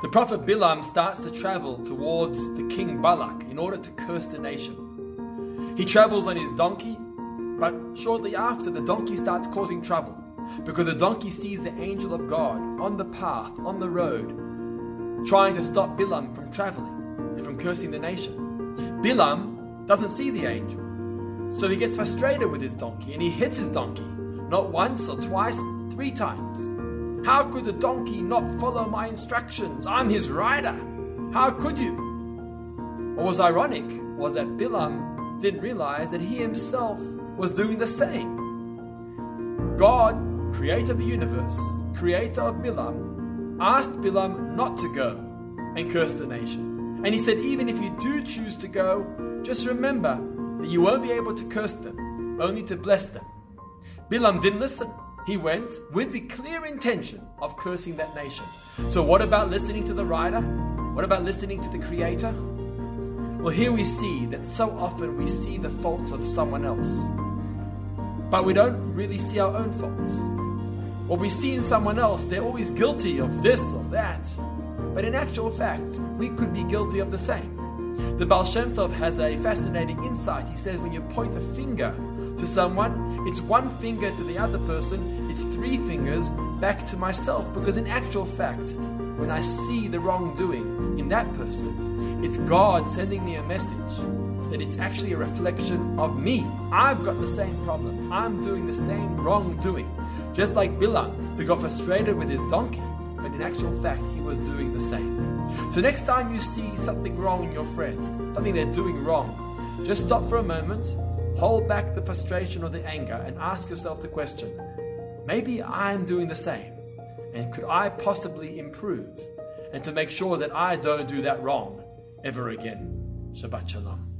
The prophet Bilam starts to travel towards the king Balak in order to curse the nation. He travels on his donkey, but shortly after, the donkey starts causing trouble because the donkey sees the angel of God on the path, on the road, trying to stop Bilam from traveling and from cursing the nation. Bilam doesn't see the angel, so he gets frustrated with his donkey and he hits his donkey, not once or twice, three times. How could the donkey not follow my instructions? I'm his rider. How could you? What was ironic was that Bilam didn't realize that he himself was doing the same. God, creator of the universe, creator of Bilam, asked Bilam not to go and curse the nation. And he said, even if you do choose to go, just remember that you won't be able to curse them, only to bless them. Bilam didn't listen. He went with the clear intention of cursing that nation. So, what about listening to the writer? What about listening to the creator? Well, here we see that so often we see the faults of someone else, but we don't really see our own faults. What we see in someone else, they're always guilty of this or that. But in actual fact, we could be guilty of the same. The Baal Shem Tov has a fascinating insight. He says when you point a finger to someone, it's one finger to the other person, it's three fingers back to myself. Because in actual fact, when I see the wrongdoing in that person, it's God sending me a message that it's actually a reflection of me. I've got the same problem. I'm doing the same wrongdoing. Just like Bilam, who got frustrated with his donkey, but in actual fact, he was doing the same. So, next time you see something wrong in your friend, something they're doing wrong, just stop for a moment Hold back the frustration or the anger and ask yourself the question maybe I'm doing the same. And could I possibly improve? And to make sure that I don't do that wrong ever again. Shabbat Shalom.